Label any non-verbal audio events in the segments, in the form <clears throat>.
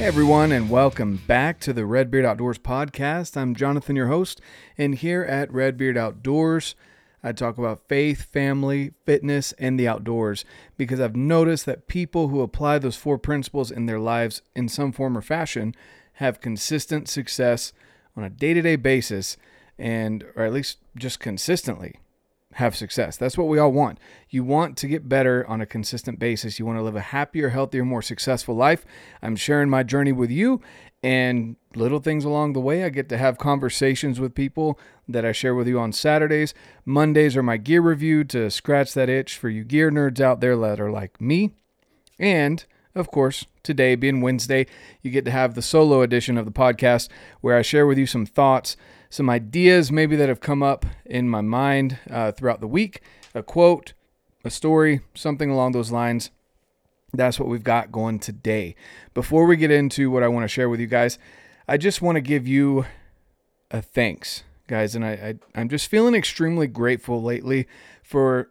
Hey everyone, and welcome back to the Redbeard Outdoors podcast. I'm Jonathan, your host, and here at Redbeard Outdoors, I talk about faith, family, fitness, and the outdoors because I've noticed that people who apply those four principles in their lives in some form or fashion have consistent success on a day to day basis, and or at least just consistently have success. That's what we all want. You want to get better on a consistent basis. You want to live a happier, healthier, more successful life. I'm sharing my journey with you and little things along the way. I get to have conversations with people that I share with you on Saturdays. Mondays are my gear review to scratch that itch for you gear nerds out there that are like me. And of course, today being Wednesday, you get to have the solo edition of the podcast where I share with you some thoughts some ideas maybe that have come up in my mind uh, throughout the week, a quote, a story, something along those lines. That's what we've got going today. Before we get into what I want to share with you guys, I just want to give you a thanks, guys. And I, I, am just feeling extremely grateful lately for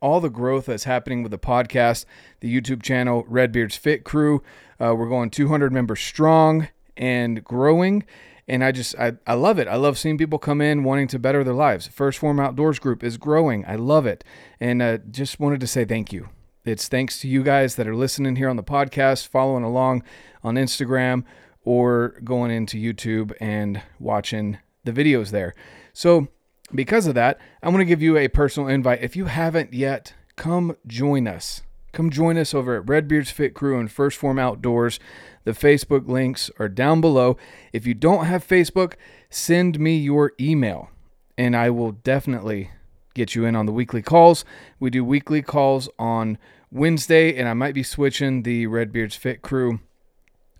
all the growth that's happening with the podcast, the YouTube channel, Redbeard's Fit Crew. Uh, we're going 200 members strong and growing and I just I, I love it. I love seeing people come in wanting to better their lives. First Form Outdoors group is growing. I love it, and uh, just wanted to say thank you. It's thanks to you guys that are listening here on the podcast, following along on Instagram, or going into YouTube and watching the videos there. So, because of that, I want to give you a personal invite. If you haven't yet, come join us. Come join us over at Redbeard's Fit Crew and First Form Outdoors. The Facebook links are down below. If you don't have Facebook, send me your email and I will definitely get you in on the weekly calls. We do weekly calls on Wednesday, and I might be switching the Redbeard's Fit Crew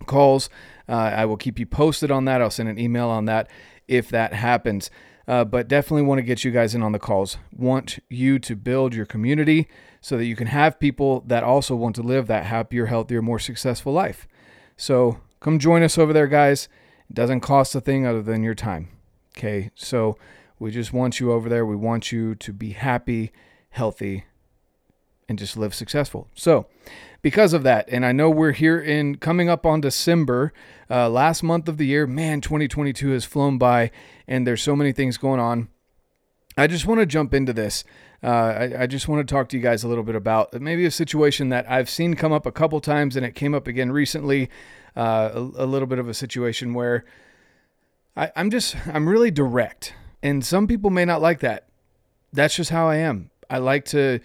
calls. Uh, I will keep you posted on that. I'll send an email on that if that happens. Uh, but definitely want to get you guys in on the calls. Want you to build your community so that you can have people that also want to live that happier, healthier, more successful life. So come join us over there, guys. It doesn't cost a thing other than your time. Okay. So we just want you over there. We want you to be happy, healthy, and just live successful. So, because of that, and I know we're here in coming up on December, uh, last month of the year, man, 2022 has flown by, and there's so many things going on. I just want to jump into this. Uh, I, I, just want to talk to you guys a little bit about maybe a situation that I've seen come up a couple times and it came up again recently. Uh, a, a, little bit of a situation where I, I'm just, I'm really direct. And some people may not like that. That's just how I am. I like to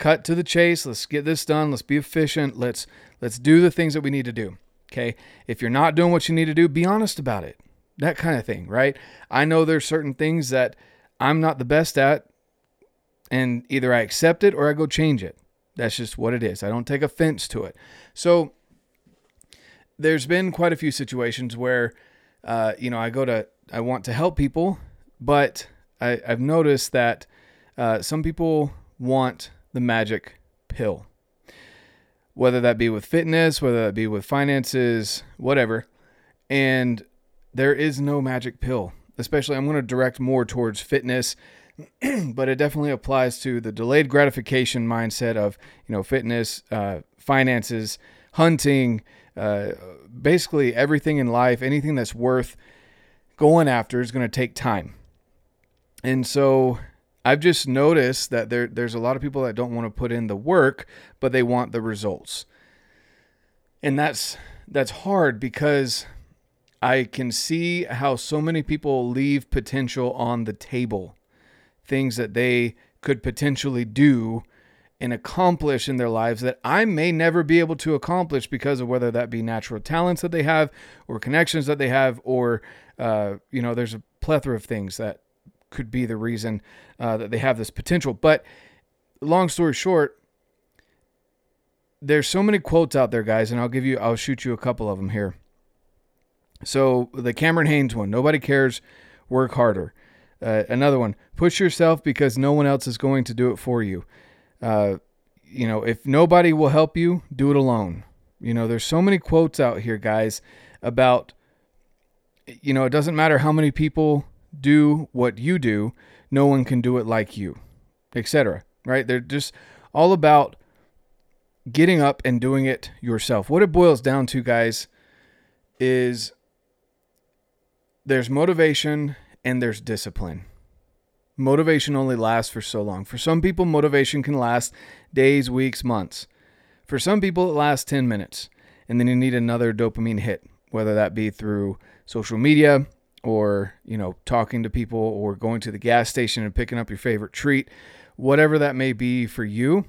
cut to the chase. Let's get this done. Let's be efficient. Let's, let's do the things that we need to do. Okay. If you're not doing what you need to do, be honest about it. That kind of thing, right? I know there's certain things that I'm not the best at and either I accept it or I go change it. That's just what it is. I don't take offense to it. So there's been quite a few situations where, uh, you know, I go to, I want to help people, but I, have noticed that uh, some people want the magic pill, whether that be with fitness, whether that be with finances, whatever. And there is no magic pill, especially I'm going to direct more towards fitness <clears throat> but it definitely applies to the delayed gratification mindset of you know fitness, uh, finances, hunting, uh, basically everything in life. Anything that's worth going after is going to take time, and so I've just noticed that there there's a lot of people that don't want to put in the work, but they want the results, and that's that's hard because I can see how so many people leave potential on the table things that they could potentially do and accomplish in their lives that I may never be able to accomplish because of whether that be natural talents that they have or connections that they have, or, uh, you know, there's a plethora of things that could be the reason uh, that they have this potential. But long story short, there's so many quotes out there, guys, and I'll give you, I'll shoot you a couple of them here. So the Cameron Hanes one, nobody cares, work harder. Uh, another one, push yourself because no one else is going to do it for you. Uh, you know, if nobody will help you, do it alone. You know, there's so many quotes out here, guys, about, you know, it doesn't matter how many people do what you do, no one can do it like you, etc. Right? They're just all about getting up and doing it yourself. What it boils down to, guys, is there's motivation and there's discipline. Motivation only lasts for so long. For some people, motivation can last days, weeks, months. For some people, it lasts 10 minutes, and then you need another dopamine hit, whether that be through social media or, you know, talking to people or going to the gas station and picking up your favorite treat, whatever that may be for you.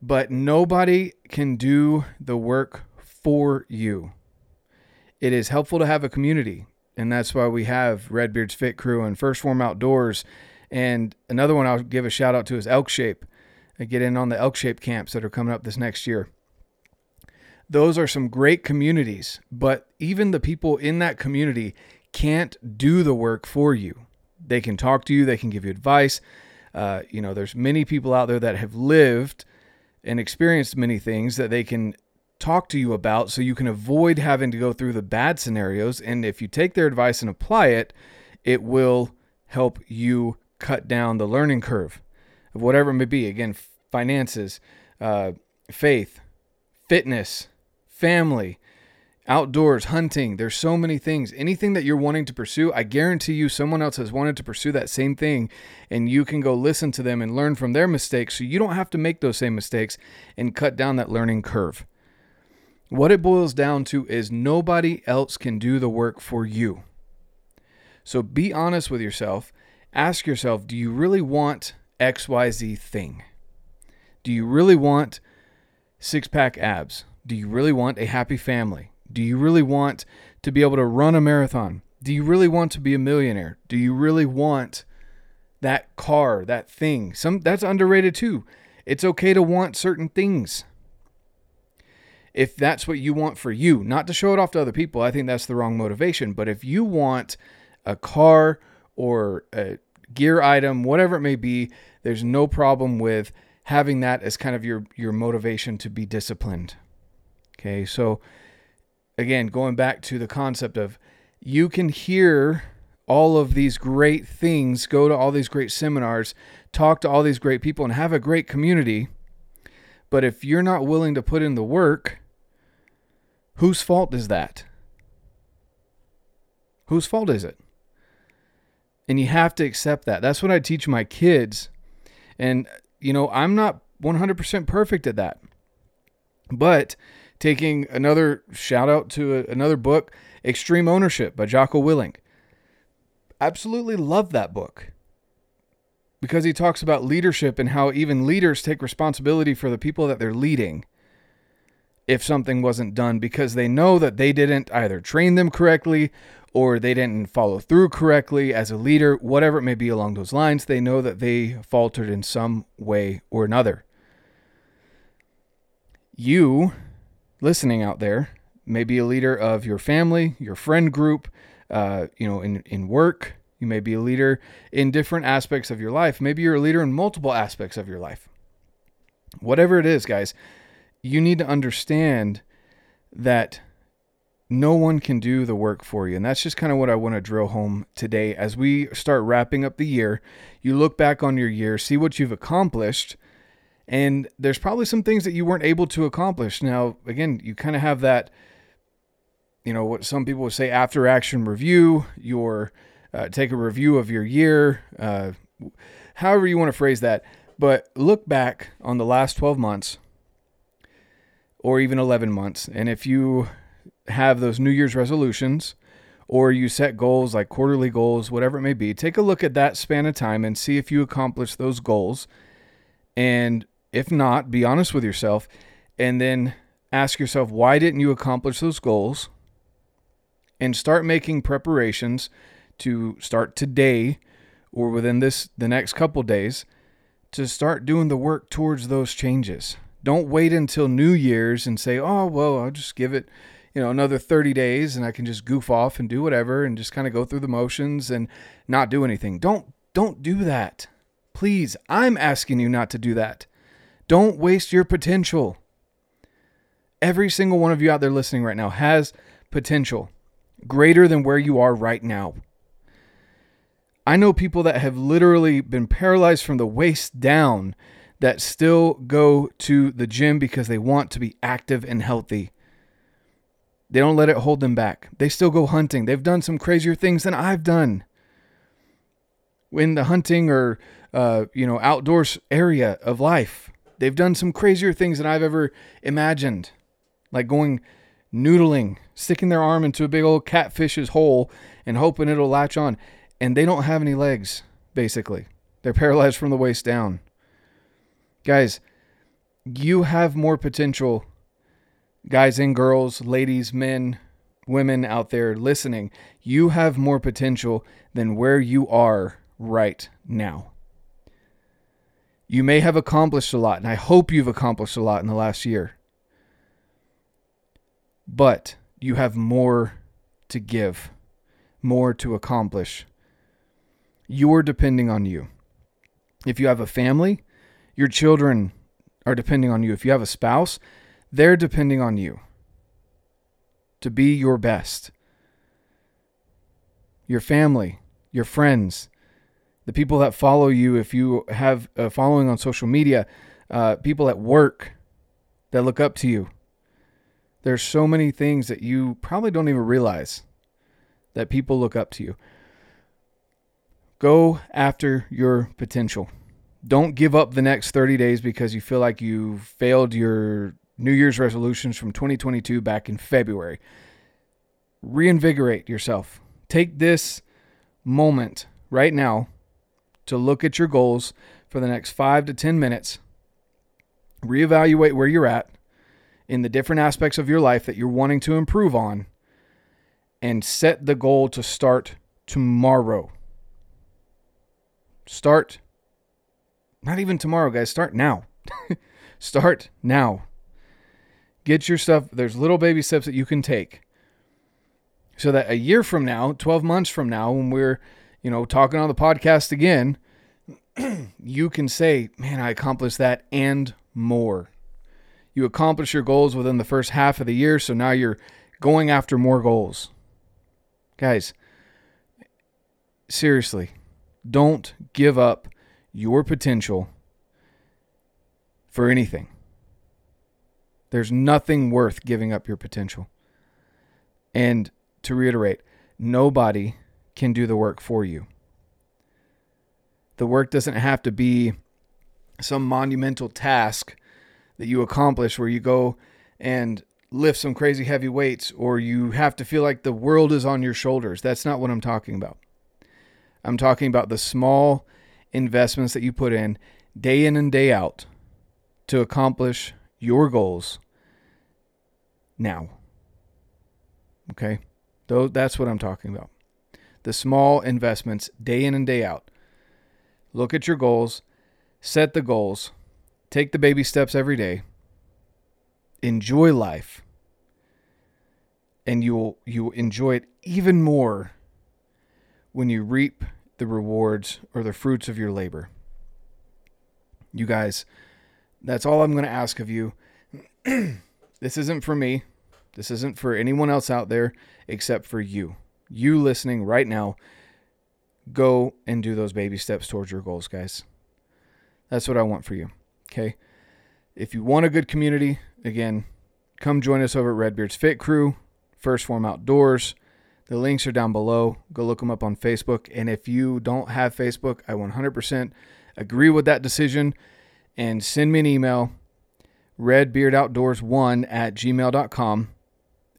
But nobody can do the work for you. It is helpful to have a community, and that's why we have Redbeard's Fit Crew and First Form Outdoors. And another one I'll give a shout out to is Elk Shape. I get in on the Elk Shape camps that are coming up this next year. Those are some great communities, but even the people in that community can't do the work for you. They can talk to you, they can give you advice. Uh, you know, there's many people out there that have lived and experienced many things that they can talk to you about so you can avoid having to go through the bad scenarios. And if you take their advice and apply it, it will help you cut down the learning curve of whatever it may be. Again, finances, uh, faith, fitness, family, outdoors, hunting. There's so many things. Anything that you're wanting to pursue, I guarantee you someone else has wanted to pursue that same thing and you can go listen to them and learn from their mistakes so you don't have to make those same mistakes and cut down that learning curve. What it boils down to is nobody else can do the work for you. So be honest with yourself. Ask yourself, do you really want XYZ thing? Do you really want six pack abs? Do you really want a happy family? Do you really want to be able to run a marathon? Do you really want to be a millionaire? Do you really want that car, that thing? Some that's underrated too. It's okay to want certain things if that's what you want for you, not to show it off to other people, I think that's the wrong motivation. But if you want a car or a gear item, whatever it may be, there's no problem with having that as kind of your your motivation to be disciplined. Okay? So again, going back to the concept of you can hear all of these great things, go to all these great seminars, talk to all these great people and have a great community. But if you're not willing to put in the work, Whose fault is that? Whose fault is it? And you have to accept that. That's what I teach my kids. And, you know, I'm not 100% perfect at that. But taking another shout out to a, another book, Extreme Ownership by Jocko Willink. Absolutely love that book because he talks about leadership and how even leaders take responsibility for the people that they're leading if something wasn't done because they know that they didn't either train them correctly or they didn't follow through correctly as a leader, whatever it may be along those lines. They know that they faltered in some way or another. You, listening out there, may be a leader of your family, your friend group, uh, you know, in, in work. You may be a leader in different aspects of your life. Maybe you're a leader in multiple aspects of your life. Whatever it is, guys, you need to understand that no one can do the work for you. And that's just kind of what I want to drill home today as we start wrapping up the year. You look back on your year, see what you've accomplished, and there's probably some things that you weren't able to accomplish. Now, again, you kind of have that, you know, what some people would say after action review, your uh, take a review of your year, uh, however you want to phrase that. But look back on the last 12 months or even 11 months. And if you have those New Year's resolutions or you set goals like quarterly goals, whatever it may be, take a look at that span of time and see if you accomplish those goals. And if not, be honest with yourself and then ask yourself, why didn't you accomplish those goals? And start making preparations to start today or within this the next couple days to start doing the work towards those changes. Don't wait until New Year's and say, "Oh, well, I'll just give it, you know, another 30 days and I can just goof off and do whatever and just kind of go through the motions and not do anything." Don't don't do that. Please, I'm asking you not to do that. Don't waste your potential. Every single one of you out there listening right now has potential greater than where you are right now. I know people that have literally been paralyzed from the waist down that still go to the gym because they want to be active and healthy. They don't let it hold them back. They still go hunting. They've done some crazier things than I've done. In the hunting or uh, you know outdoors area of life, they've done some crazier things than I've ever imagined, like going noodling, sticking their arm into a big old catfish's hole and hoping it'll latch on. And they don't have any legs, basically. They're paralyzed from the waist down. Guys, you have more potential, guys and girls, ladies, men, women out there listening. You have more potential than where you are right now. You may have accomplished a lot, and I hope you've accomplished a lot in the last year. But you have more to give, more to accomplish. You're depending on you. If you have a family, your children are depending on you. If you have a spouse, they're depending on you to be your best. Your family, your friends, the people that follow you, if you have a following on social media, uh, people at work that look up to you. There's so many things that you probably don't even realize that people look up to you. Go after your potential. Don't give up the next 30 days because you feel like you failed your New Year's resolutions from 2022 back in February. Reinvigorate yourself. Take this moment right now to look at your goals for the next five to 10 minutes. Reevaluate where you're at in the different aspects of your life that you're wanting to improve on and set the goal to start tomorrow. Start not even tomorrow, guys. Start now. <laughs> Start now. Get your stuff. There's little baby steps that you can take so that a year from now, 12 months from now, when we're, you know, talking on the podcast again, <clears throat> you can say, man, I accomplished that and more. You accomplish your goals within the first half of the year. So now you're going after more goals. Guys, seriously, don't give up your potential for anything. There's nothing worth giving up your potential. And to reiterate, nobody can do the work for you. The work doesn't have to be some monumental task that you accomplish where you go and lift some crazy heavy weights or you have to feel like the world is on your shoulders. That's not what I'm talking about. I'm talking about the small investments that you put in day in and day out to accomplish your goals now. Okay? That's what I'm talking about. The small investments day in and day out. Look at your goals, set the goals, take the baby steps every day. Enjoy life. And you will you will enjoy it even more when you reap the rewards or the fruits of your labor. You guys, that's all I'm going to ask of you. <clears throat> this isn't for me. This isn't for anyone else out there except for you. You listening right now, go and do those baby steps towards your goals, guys. That's what I want for you. Okay. If you want a good community, again, come join us over at Redbeard's Fit Crew, First Form Outdoors. The links are down below. Go look them up on Facebook. And if you don't have Facebook, I 100% agree with that decision. And send me an email, redbeardoutdoors1 at gmail.com,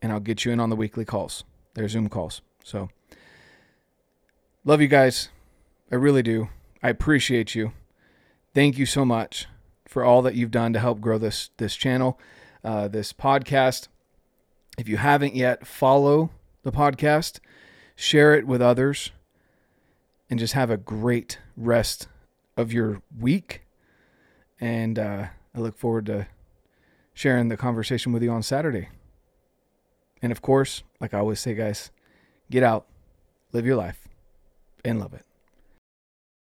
and I'll get you in on the weekly calls. They're Zoom calls. So, love you guys. I really do. I appreciate you. Thank you so much for all that you've done to help grow this this channel, uh, this podcast. If you haven't yet, follow the podcast, share it with others, and just have a great rest of your week. And uh, I look forward to sharing the conversation with you on Saturday. And of course, like I always say, guys, get out, live your life, and love it.